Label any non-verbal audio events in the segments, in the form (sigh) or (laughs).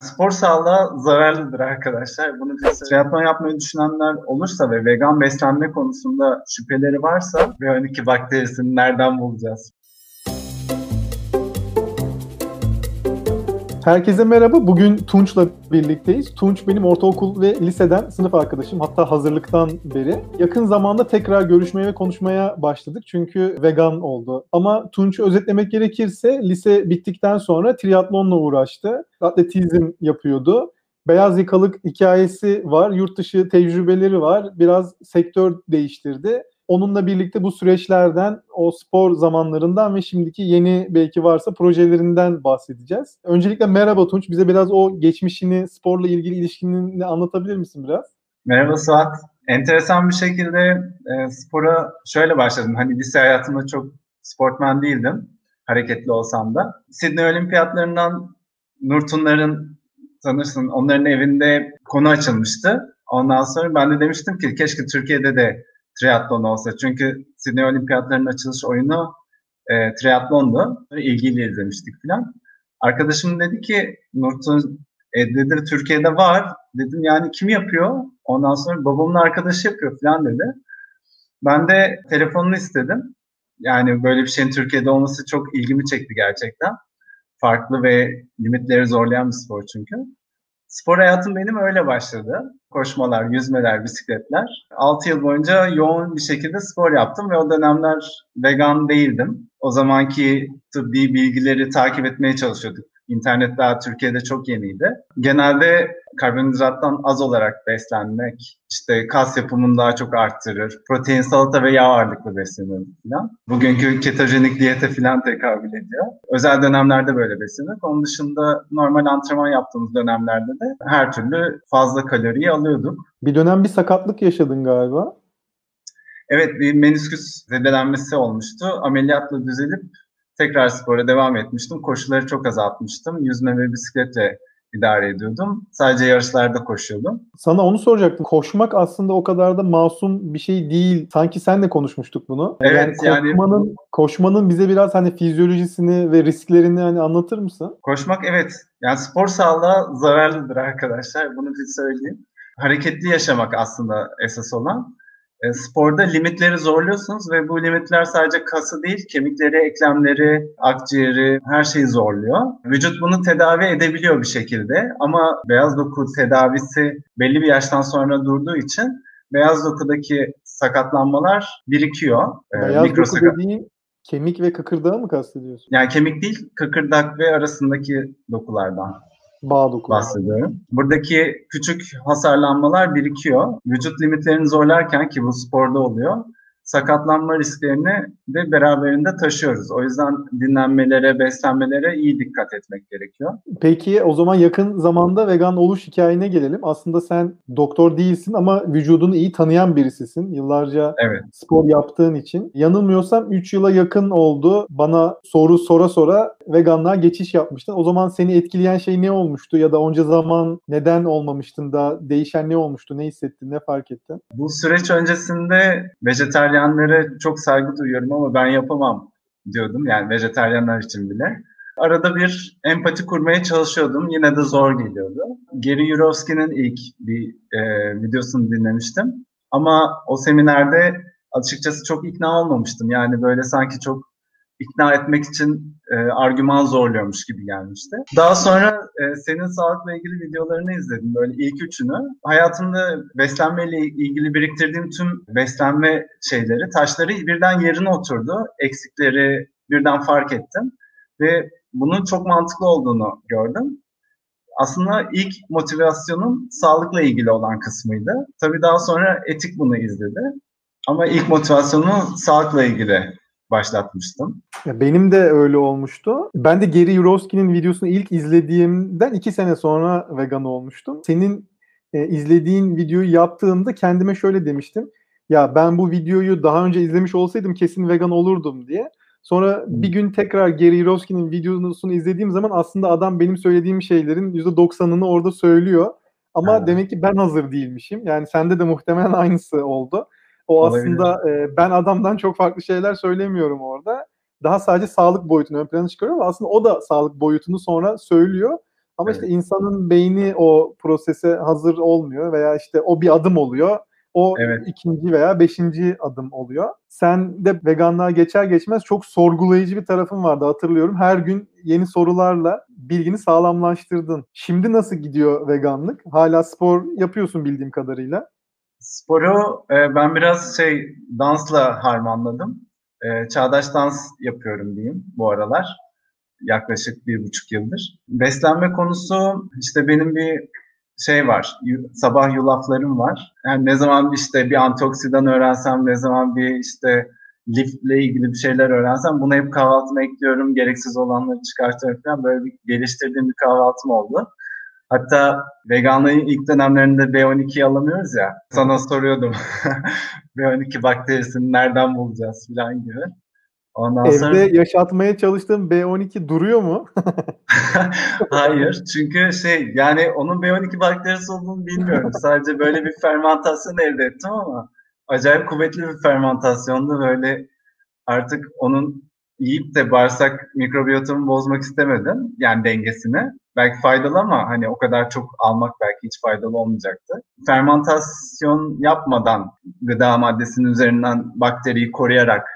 Spor sağlığa zararlıdır arkadaşlar. Bunu triatlon yapmayı düşünenler olursa ve vegan beslenme konusunda şüpheleri varsa B12 bakterisini nereden bulacağız? Herkese merhaba. Bugün Tunç'la birlikteyiz. Tunç benim ortaokul ve liseden sınıf arkadaşım. Hatta hazırlıktan beri. Yakın zamanda tekrar görüşmeye ve konuşmaya başladık. Çünkü vegan oldu. Ama Tunç'u özetlemek gerekirse lise bittikten sonra triatlonla uğraştı. Atletizm yapıyordu. Beyaz yakalık hikayesi var. Yurt dışı tecrübeleri var. Biraz sektör değiştirdi. Onunla birlikte bu süreçlerden, o spor zamanlarından ve şimdiki yeni belki varsa projelerinden bahsedeceğiz. Öncelikle merhaba Tunç, bize biraz o geçmişini, sporla ilgili ilişkini anlatabilir misin biraz? Merhaba Suat. Enteresan bir şekilde e, spora şöyle başladım. Hani lise hayatımda çok sportman değildim, hareketli olsam da. Sydney Olimpiyatlarından Nurtunların sanırsın onların evinde konu açılmıştı. Ondan sonra ben de demiştim ki keşke Türkiye'de de triatlon olsa. Çünkü Sydney Olimpiyatlarının açılış oyunu e, triatlondu. İlgiyle izlemiştik falan. Arkadaşım dedi ki Nurtun e, dedi Türkiye'de var. Dedim yani kim yapıyor? Ondan sonra babamın arkadaşı yapıyor falan dedi. Ben de telefonunu istedim. Yani böyle bir şeyin Türkiye'de olması çok ilgimi çekti gerçekten. Farklı ve limitleri zorlayan bir spor çünkü. Spor hayatım benim öyle başladı. Koşmalar, yüzmeler, bisikletler. 6 yıl boyunca yoğun bir şekilde spor yaptım ve o dönemler vegan değildim. O zamanki tıbbi bilgileri takip etmeye çalışıyorduk İnternet daha Türkiye'de çok yeniydi. Genelde karbonhidrattan az olarak beslenmek, işte kas yapımını daha çok arttırır. Protein, salata ve yağ ağırlıklı besleniyoruz falan. Bugünkü ketojenik diyete falan tekabül ediyor. Özel dönemlerde böyle beslenir. Onun dışında normal antrenman yaptığımız dönemlerde de her türlü fazla kaloriyi alıyorduk. Bir dönem bir sakatlık yaşadın galiba. Evet bir menisküs zedelenmesi olmuştu. Ameliyatla düzelip tekrar spora devam etmiştim. Koşuları çok azaltmıştım. Yüzme ve bisikletle idare ediyordum. Sadece yarışlarda koşuyordum. Sana onu soracaktım. Koşmak aslında o kadar da masum bir şey değil. Sanki sen de konuşmuştuk bunu. Evet yani koşmanın, yani koşmanın bize biraz hani fizyolojisini ve risklerini hani anlatır mısın? Koşmak evet. Yani spor sağlığa zararlıdır arkadaşlar. Bunu bir söyleyeyim. Hareketli yaşamak aslında esas olan. E, sporda limitleri zorluyorsunuz ve bu limitler sadece kası değil, kemikleri, eklemleri, akciğeri her şeyi zorluyor. Vücut bunu tedavi edebiliyor bir şekilde ama beyaz doku tedavisi belli bir yaştan sonra durduğu için beyaz dokudaki sakatlanmalar birikiyor. E, beyaz Mikro doku sakat... dediğin kemik ve kıkırdağı mı kastediyorsun? Yani kemik değil, kıkırdak ve arasındaki dokulardan bağ bahsediyorum. Buradaki küçük hasarlanmalar birikiyor. Vücut limitlerini zorlarken ki bu sporda oluyor sakatlanma risklerini de beraberinde taşıyoruz. O yüzden dinlenmelere, beslenmelere iyi dikkat etmek gerekiyor. Peki o zaman yakın zamanda vegan oluş hikayene gelelim. Aslında sen doktor değilsin ama vücudunu iyi tanıyan birisisin. Yıllarca evet. spor yaptığın için. Yanılmıyorsam 3 yıla yakın oldu. Bana soru sora sora veganlığa geçiş yapmıştın. O zaman seni etkileyen şey ne olmuştu? Ya da onca zaman neden olmamıştın da değişen ne olmuştu? Ne hissettin? Ne fark ettin? Bu süreç öncesinde vejetaryen vejeteryanlara çok saygı duyuyorum ama ben yapamam diyordum yani vejeteryanlar için bile. Arada bir empati kurmaya çalışıyordum. Yine de zor geliyordu. Gary Yurovski'nin ilk bir e, videosunu dinlemiştim. Ama o seminerde açıkçası çok ikna olmamıştım. Yani böyle sanki çok ikna etmek için e, argüman zorluyormuş gibi gelmişti. Daha sonra e, senin sağlıkla ilgili videolarını izledim böyle ilk üçünü. Hayatımda beslenmeyle ilgili biriktirdiğim tüm beslenme şeyleri, taşları birden yerine oturdu. Eksikleri birden fark ettim ve bunun çok mantıklı olduğunu gördüm. Aslında ilk motivasyonum sağlıkla ilgili olan kısmıydı. Tabii daha sonra etik bunu izledi. Ama ilk motivasyonu sağlıkla ilgili başlatmıştım. Ya benim de öyle olmuştu. Ben de Gary Yurovski'nin videosunu ilk izlediğimden iki sene sonra vegan olmuştum. Senin e, izlediğin videoyu yaptığımda kendime şöyle demiştim. Ya ben bu videoyu daha önce izlemiş olsaydım kesin vegan olurdum diye. Sonra bir gün tekrar Gary Yurovski'nin videosunu izlediğim zaman aslında adam benim söylediğim şeylerin %90'ını orada söylüyor. Ama ha. demek ki ben hazır değilmişim. Yani sende de muhtemelen aynısı oldu. O Olabilir. aslında e, ben adamdan çok farklı şeyler söylemiyorum orada. Daha sadece sağlık boyutunu ön plana çıkarıyor ama aslında o da sağlık boyutunu sonra söylüyor. Ama evet. işte insanın beyni o prosese hazır olmuyor veya işte o bir adım oluyor. O evet. ikinci veya beşinci adım oluyor. Sen de veganlığa geçer geçmez çok sorgulayıcı bir tarafın vardı hatırlıyorum. Her gün yeni sorularla bilgini sağlamlaştırdın. Şimdi nasıl gidiyor veganlık? Hala spor yapıyorsun bildiğim kadarıyla. Sporu e, ben biraz şey dansla harmanladım. E, çağdaş dans yapıyorum diyeyim bu aralar. Yaklaşık bir buçuk yıldır. Beslenme konusu işte benim bir şey var, sabah yulaflarım var. Yani ne zaman işte bir antioksidan öğrensem, ne zaman bir işte liftle ilgili bir şeyler öğrensem bunu hep kahvaltıma ekliyorum. Gereksiz olanları çıkartıyorum falan. Böyle bir geliştirdiğim bir kahvaltım oldu. Hatta veganlığın ilk dönemlerinde B12'yi alamıyoruz ya. Sana soruyordum. (laughs) B12 bakterisini nereden bulacağız falan gibi. Ondan Evde sonra... yaşatmaya çalıştığım B12 duruyor mu? (laughs) Hayır. Çünkü şey yani onun B12 bakterisi olduğunu bilmiyorum. Sadece böyle bir fermentasyon elde ettim ama acayip kuvvetli bir fermentasyondu. Böyle artık onun yiyip de bağırsak mikrobiyotomu bozmak istemedim. Yani dengesini. Belki faydalı ama hani o kadar çok almak belki hiç faydalı olmayacaktı. Fermentasyon yapmadan gıda maddesinin üzerinden bakteriyi koruyarak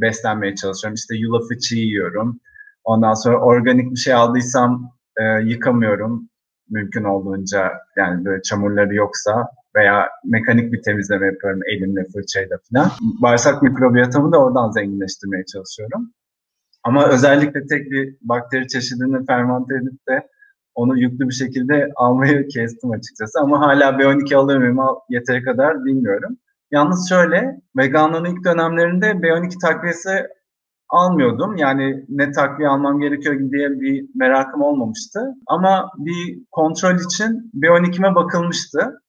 beslenmeye çalışıyorum. İşte yulafı çiğ yiyorum. Ondan sonra organik bir şey aldıysam e, yıkamıyorum mümkün olduğunca yani böyle çamurları yoksa veya mekanik bir temizleme yapıyorum elimle fırçayla falan. Bağırsak mikrobiyotomu da oradan zenginleştirmeye çalışıyorum. Ama özellikle tek bir bakteri çeşidini fermente edip de onu yüklü bir şekilde almayı kestim açıkçası. Ama hala B12 alır mıyım yeteri kadar bilmiyorum. Yalnız şöyle, veganlığın ilk dönemlerinde B12 takviyesi almıyordum. Yani ne takviye almam gerekiyor diye bir merakım olmamıştı. Ama bir kontrol için B12'me bakılmıştı.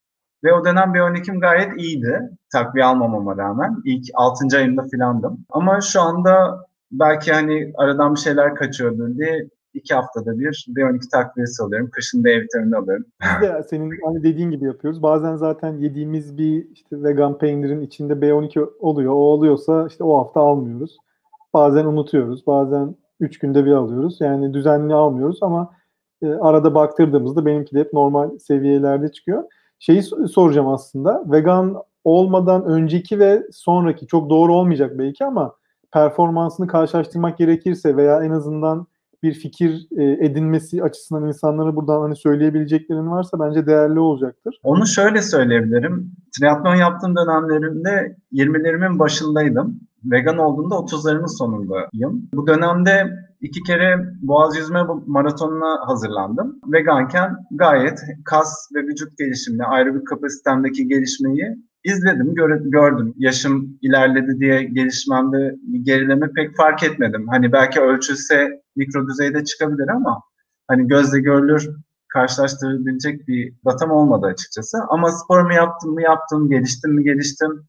Ve o dönem B12'm gayet iyiydi. Takviye almamama rağmen. İlk 6. ayımda filandım. Ama şu anda belki hani aradan bir şeyler kaçıyordur diye iki haftada bir B12 takviyesi alıyorum. Kışın D vitamini alıyorum. Biz de (laughs) senin hani dediğin gibi yapıyoruz. Bazen zaten yediğimiz bir işte vegan peynirin içinde B12 oluyor. O oluyorsa işte o hafta almıyoruz. Bazen unutuyoruz. Bazen 3 günde bir alıyoruz. Yani düzenli almıyoruz ama e, arada baktırdığımızda benimki de hep normal seviyelerde çıkıyor. Şeyi soracağım aslında. Vegan olmadan önceki ve sonraki çok doğru olmayacak belki ama performansını karşılaştırmak gerekirse veya en azından bir fikir e, edinmesi açısından insanlara buradan hani söyleyebileceklerin varsa bence değerli olacaktır. Onu şöyle söyleyebilirim. Triatlon yaptığım dönemlerimde 20'lerimin başındaydım. Vegan olduğumda 30'larımın sonundayım. Bu dönemde iki kere Boğaz Yüzme Maratonu'na hazırlandım. Veganken gayet kas ve vücut gelişimine, ayrı bir kapasitemdeki gelişmeyi izledim, gördüm. Yaşım ilerledi diye gelişmemde bir gerileme pek fark etmedim. Hani belki ölçülse mikro düzeyde çıkabilir ama hani gözle görülür karşılaştırabilecek bir datam olmadı açıkçası. Ama spor mu yaptım mı yaptım, geliştim mi geliştim.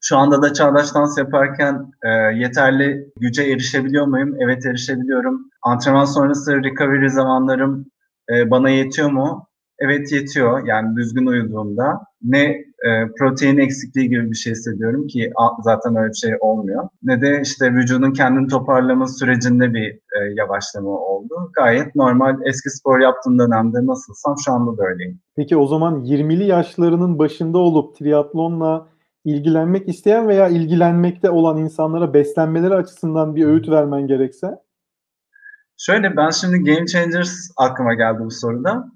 Şu anda da çağdaş dans yaparken e, yeterli güce erişebiliyor muyum? Evet erişebiliyorum. Antrenman sonrası recovery zamanlarım e, bana yetiyor mu? Evet yetiyor. Yani düzgün uyuduğumda. Ne e, protein eksikliği gibi bir şey hissediyorum ki zaten öyle bir şey olmuyor. Ne de işte vücudun kendini toparlama sürecinde bir e, yavaşlama oldu. Gayet normal eski spor yaptığım dönemde nasılsam şu anda da öyleyim. Peki o zaman 20'li yaşlarının başında olup triatlonla ilgilenmek isteyen veya ilgilenmekte olan insanlara beslenmeleri açısından bir öğüt vermen gerekse? Şöyle ben şimdi Game Changers aklıma geldi bu soruda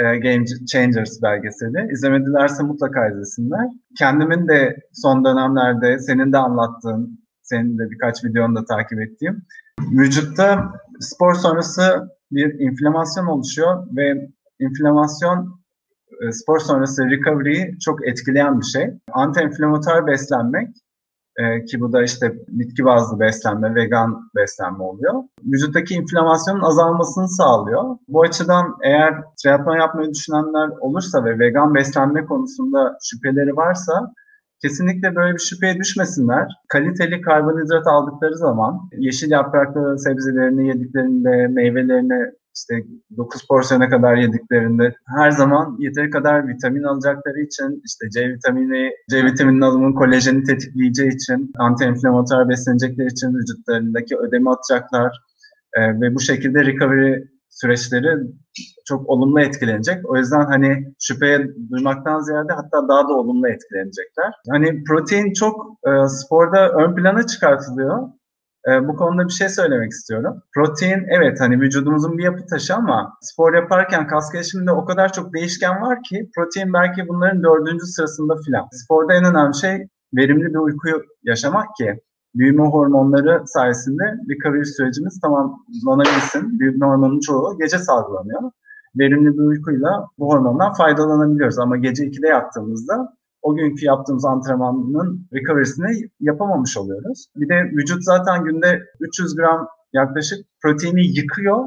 e, Game Changers belgeseli. İzlemedilerse mutlaka izlesinler. Kendimin de son dönemlerde senin de anlattığın, senin de birkaç videonu da takip ettiğim vücutta spor sonrası bir inflamasyon oluşuyor ve inflamasyon e, spor sonrası recovery'yi çok etkileyen bir şey. Anti-inflamatuar beslenmek e, ki bu da işte bitki bazlı beslenme, vegan beslenme oluyor. Vücuttaki inflamasyonun azalmasını sağlıyor. Bu açıdan eğer triatlon yapmayı düşünenler olursa ve vegan beslenme konusunda şüpheleri varsa kesinlikle böyle bir şüpheye düşmesinler. Kaliteli karbonhidrat aldıkları zaman yeşil yapraklı sebzelerini yediklerinde, meyvelerini işte 9 porsiyona kadar yediklerinde her zaman yeteri kadar vitamin alacakları için işte C vitamini, C vitaminin alımının kolajeni tetikleyeceği için anti-inflamatuar beslenecekleri için vücutlarındaki ödemi atacaklar e, ve bu şekilde recovery süreçleri çok olumlu etkilenecek. O yüzden hani şüpheye duymaktan ziyade hatta daha da olumlu etkilenecekler. Hani protein çok e, sporda ön plana çıkartılıyor. E, bu konuda bir şey söylemek istiyorum. Protein evet hani vücudumuzun bir yapı taşı ama spor yaparken kas gelişiminde o kadar çok değişken var ki protein belki bunların dördüncü sırasında filan. Sporda en önemli şey verimli bir uykuyu yaşamak ki büyüme hormonları sayesinde recovery sürecimiz tamamlanabilsin. Büyüme hormonunun çoğu gece salgılanıyor. Verimli bir uykuyla bu hormondan faydalanabiliyoruz. Ama gece 2'de yattığımızda o günkü yaptığımız antrenmanın recovery'sini yapamamış oluyoruz. Bir de vücut zaten günde 300 gram yaklaşık proteini yıkıyor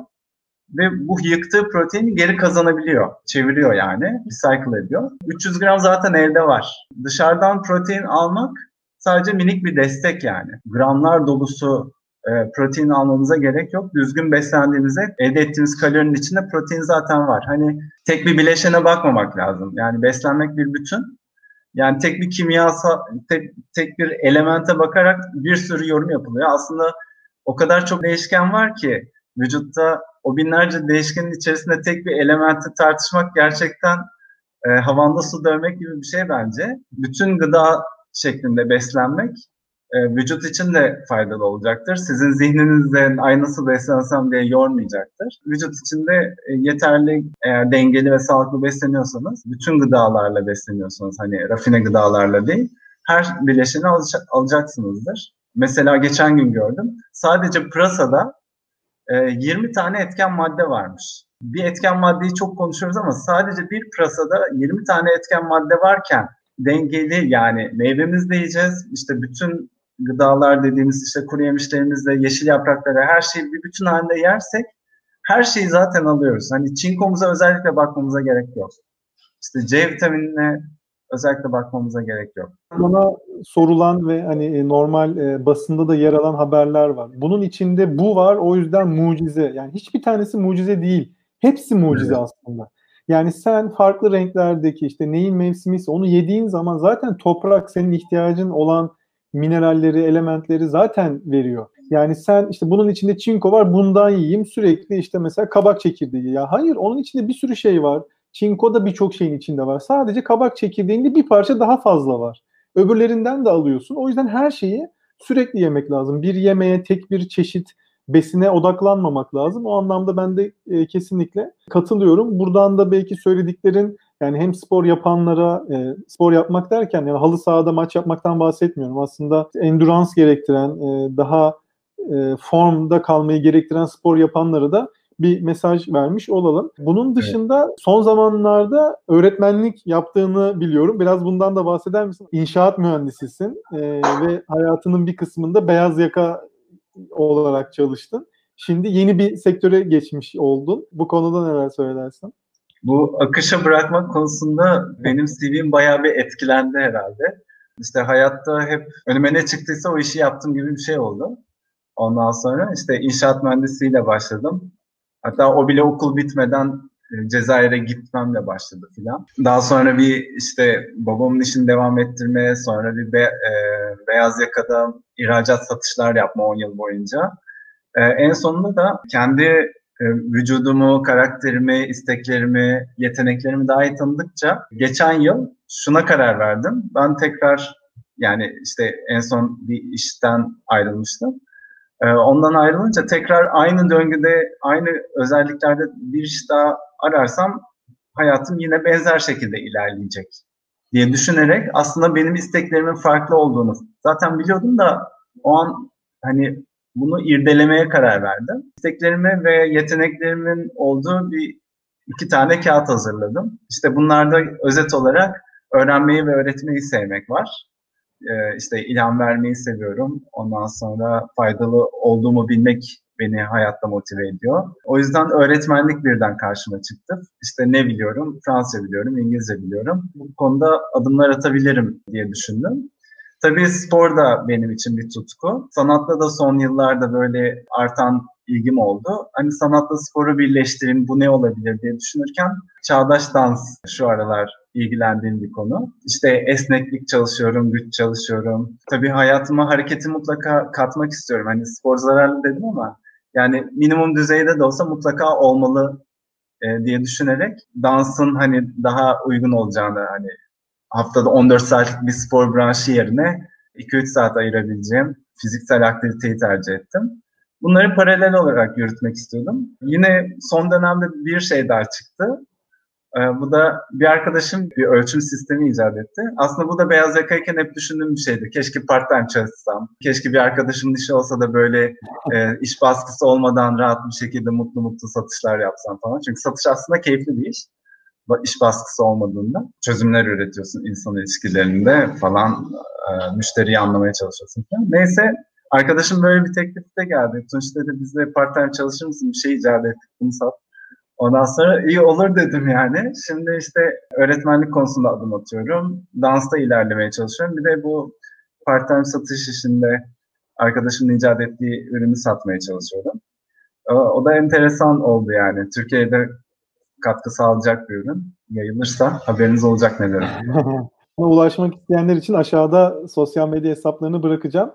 ve bu yıktığı proteini geri kazanabiliyor. Çeviriyor yani. Recycle ediyor. 300 gram zaten elde var. Dışarıdan protein almak sadece minik bir destek yani. Gramlar dolusu e, protein almamıza gerek yok. Düzgün beslendiğimizde elde ettiğimiz kalorinin içinde protein zaten var. Hani tek bir bileşene bakmamak lazım. Yani beslenmek bir bütün. Yani tek bir kimyasal, tek, tek bir elemente bakarak bir sürü yorum yapılıyor. Aslında o kadar çok değişken var ki vücutta o binlerce değişkenin içerisinde tek bir elementi tartışmak gerçekten e, havanda su dövmek gibi bir şey bence. Bütün gıda şeklinde beslenmek e, vücut için de faydalı olacaktır. Sizin zihninizde ay nasıl beslensem diye yormayacaktır. Vücut için de e, yeterli eğer dengeli ve sağlıklı besleniyorsanız, bütün gıdalarla besleniyorsanız hani rafine gıdalarla değil, her bileşeni alacaksınızdır. Mesela geçen gün gördüm. Sadece pırasada e, 20 tane etken madde varmış. Bir etken maddeyi çok konuşuyoruz ama sadece bir pırasada 20 tane etken madde varken dengeli yani meyvemiz de yiyeceğiz. İşte bütün gıdalar dediğimiz işte kuru yemişlerimizle yeşil yaprakları her şeyi bir bütün halinde yersek her şeyi zaten alıyoruz. Hani çinkomuza özellikle bakmamıza gerek yok. İşte C vitaminine özellikle bakmamıza gerek yok. Bana sorulan ve hani e, normal e, basında da yer alan haberler var. Bunun içinde bu var o yüzden mucize. Yani hiçbir tanesi mucize değil. Hepsi mucize evet. aslında. Yani sen farklı renklerdeki işte neyin mevsimiyse onu yediğin zaman zaten toprak senin ihtiyacın olan mineralleri, elementleri zaten veriyor. Yani sen işte bunun içinde çinko var bundan yiyeyim sürekli işte mesela kabak çekirdeği. Ya hayır onun içinde bir sürü şey var. Çinko da birçok şeyin içinde var. Sadece kabak çekirdeğinde bir parça daha fazla var. Öbürlerinden de alıyorsun. O yüzden her şeyi sürekli yemek lazım. Bir yemeğe tek bir çeşit besine odaklanmamak lazım. O anlamda ben de e, kesinlikle katılıyorum. Buradan da belki söylediklerin yani hem spor yapanlara e, spor yapmak derken yani halı sahada maç yapmaktan bahsetmiyorum. Aslında endurance gerektiren, e, daha e, formda kalmayı gerektiren spor yapanlara da bir mesaj vermiş olalım. Bunun dışında evet. son zamanlarda öğretmenlik yaptığını biliyorum. Biraz bundan da bahseder misin? İnşaat mühendisisin e, ve hayatının bir kısmında beyaz yaka olarak çalıştın. Şimdi yeni bir sektöre geçmiş oldun. Bu konuda neler söylersin? Bu akışa bırakmak konusunda benim CV'm bayağı bir etkilendi herhalde. İşte hayatta hep önüme ne çıktıysa o işi yaptım gibi bir şey oldu. Ondan sonra işte inşaat mühendisiyle başladım. Hatta o bile okul bitmeden e, Cezayir'e gitmemle başladı filan. Daha sonra bir işte babamın işini devam ettirmeye, sonra bir be, e, beyaz yakada ihracat satışlar yapma 10 yıl boyunca. E, en sonunda da kendi vücudumu, karakterimi, isteklerimi, yeteneklerimi daha iyi tanıdıkça geçen yıl şuna karar verdim. Ben tekrar yani işte en son bir işten ayrılmıştım. E, ondan ayrılınca tekrar aynı döngüde, aynı özelliklerde bir iş daha ararsam hayatım yine benzer şekilde ilerleyecek diye düşünerek aslında benim isteklerimin farklı olduğunu zaten biliyordum da o an hani bunu irdelemeye karar verdim. İsteklerimi ve yeteneklerimin olduğu bir iki tane kağıt hazırladım. İşte bunlarda özet olarak öğrenmeyi ve öğretmeyi sevmek var. Ee, işte ilham vermeyi seviyorum. Ondan sonra faydalı olduğumu bilmek beni hayatta motive ediyor. O yüzden öğretmenlik birden karşıma çıktı. İşte ne biliyorum? Fransızca biliyorum, İngilizce biliyorum. Bu konuda adımlar atabilirim diye düşündüm. Tabii spor da benim için bir tutku. Sanatla da son yıllarda böyle artan ilgim oldu. Hani sanatla sporu birleştirin bu ne olabilir diye düşünürken çağdaş dans şu aralar ilgilendiğim bir konu. İşte esneklik çalışıyorum, güç çalışıyorum. Tabii hayatıma hareketi mutlaka katmak istiyorum. Hani spor zararlı dedim ama Yani minimum düzeyde de olsa mutlaka olmalı e, diye düşünerek dansın hani daha uygun olacağını hani haftada 14 saatlik bir spor branşı yerine 2-3 saat ayırabileceğim fiziksel aktiviteyi tercih ettim. Bunları paralel olarak yürütmek istiyordum. Yine son dönemde bir şey daha çıktı. Ee, bu da bir arkadaşım bir ölçüm sistemi icat etti. Aslında bu da beyaz yakayken hep düşündüğüm bir şeydi. Keşke part-time çalışsam. Keşke bir arkadaşımın işi olsa da böyle e, iş baskısı olmadan rahat bir şekilde mutlu mutlu satışlar yapsam falan. Çünkü satış aslında keyifli bir iş. İş baskısı olmadığında çözümler üretiyorsun insan ilişkilerinde falan. E, müşteriyi anlamaya çalışıyorsun falan. Neyse arkadaşım böyle bir teklifte geldi. Tunç dedi bizde part-time çalışır mısın? Bir şey icat ettik bunu sat. Ondan sonra iyi olur dedim yani. Şimdi işte öğretmenlik konusunda adım atıyorum. Dansta ilerlemeye çalışıyorum. Bir de bu part-time satış işinde arkadaşımın icat ettiği ürünü satmaya çalışıyorum. O da enteresan oldu yani. Türkiye'de katkı sağlayacak bir ürün. Yayılırsa haberiniz olacak neler. (laughs) Ulaşmak isteyenler için aşağıda sosyal medya hesaplarını bırakacağım.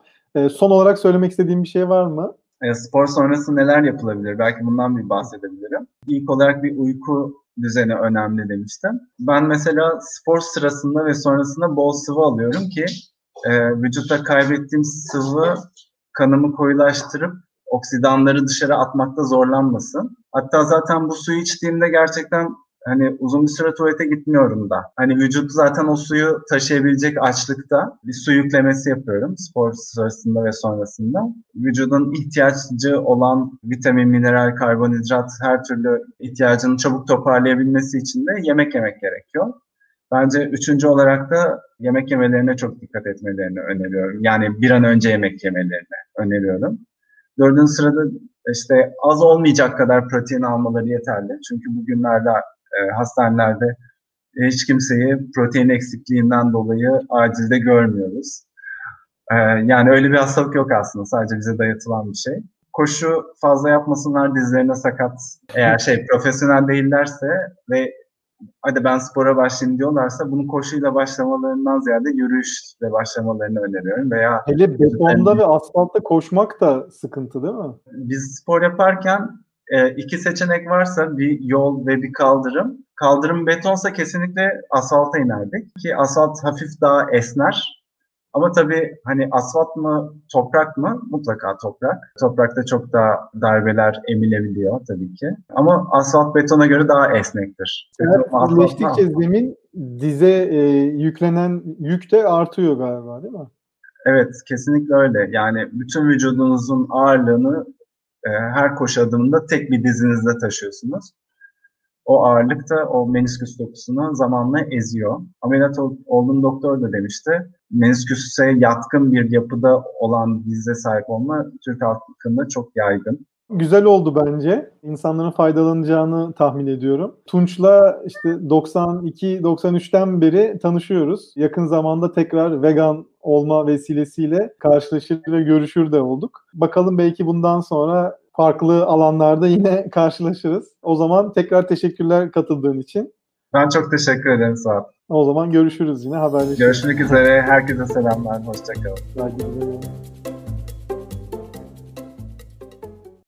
Son olarak söylemek istediğim bir şey var mı? E, spor sonrası neler yapılabilir? Belki bundan bir bahsedebilirim. İlk olarak bir uyku düzeni önemli demiştim. Ben mesela spor sırasında ve sonrasında bol sıvı alıyorum ki e, vücutta kaybettiğim sıvı kanımı koyulaştırıp oksidanları dışarı atmakta zorlanmasın. Hatta zaten bu suyu içtiğimde gerçekten hani uzun bir süre tuvalete gitmiyorum da. Hani vücut zaten o suyu taşıyabilecek açlıkta bir su yüklemesi yapıyorum spor sırasında ve sonrasında. Vücudun ihtiyacı olan vitamin, mineral, karbonhidrat her türlü ihtiyacını çabuk toparlayabilmesi için de yemek yemek gerekiyor. Bence üçüncü olarak da yemek yemelerine çok dikkat etmelerini öneriyorum. Yani bir an önce yemek yemelerini öneriyorum. Dördüncü sırada işte az olmayacak kadar protein almaları yeterli. Çünkü bugünlerde e, hastanelerde hiç kimseyi protein eksikliğinden dolayı acilde görmüyoruz. E, yani öyle bir hastalık yok aslında. Sadece bize dayatılan bir şey. Koşu fazla yapmasınlar dizlerine sakat. Eğer şey profesyonel değillerse ve hadi ben spora başlayayım diyorlarsa bunu koşuyla başlamalarından ziyade yürüyüşle başlamalarını öneriyorum. Veya Hele betonda ve asfaltta koşmak da sıkıntı değil mi? Biz spor yaparken e, iki seçenek varsa bir yol ve bir kaldırım. Kaldırım betonsa kesinlikle asfalta inerdik ki asfalt hafif daha esner. Ama tabii hani asfalt mı toprak mı? Mutlaka toprak. Toprakta çok daha darbeler emilebiliyor tabii ki. Ama asfalt betona göre daha esnektir. Birleştikçe zemin dize e, yüklenen yük de artıyor galiba değil mi? Evet kesinlikle öyle. Yani bütün vücudunuzun ağırlığını e, her koşu adımında tek bir dizinizde taşıyorsunuz. O ağırlık da o menisküs dokusunu zamanla eziyor. Ameliyat olduğum doktor da demişti. Menisküse yatkın bir yapıda olan dize sahip olma Türk halkında çok yaygın. Güzel oldu bence. İnsanların faydalanacağını tahmin ediyorum. Tunç'la işte 92-93'ten beri tanışıyoruz. Yakın zamanda tekrar vegan olma vesilesiyle karşılaşır ve görüşür de olduk. Bakalım belki bundan sonra farklı alanlarda yine karşılaşırız. O zaman tekrar teşekkürler katıldığın için. Ben çok teşekkür ederim sağ ol. O zaman görüşürüz yine haberleşiriz. Görüşmek üzere. Herkese selamlar. Hoşçakalın. Herkese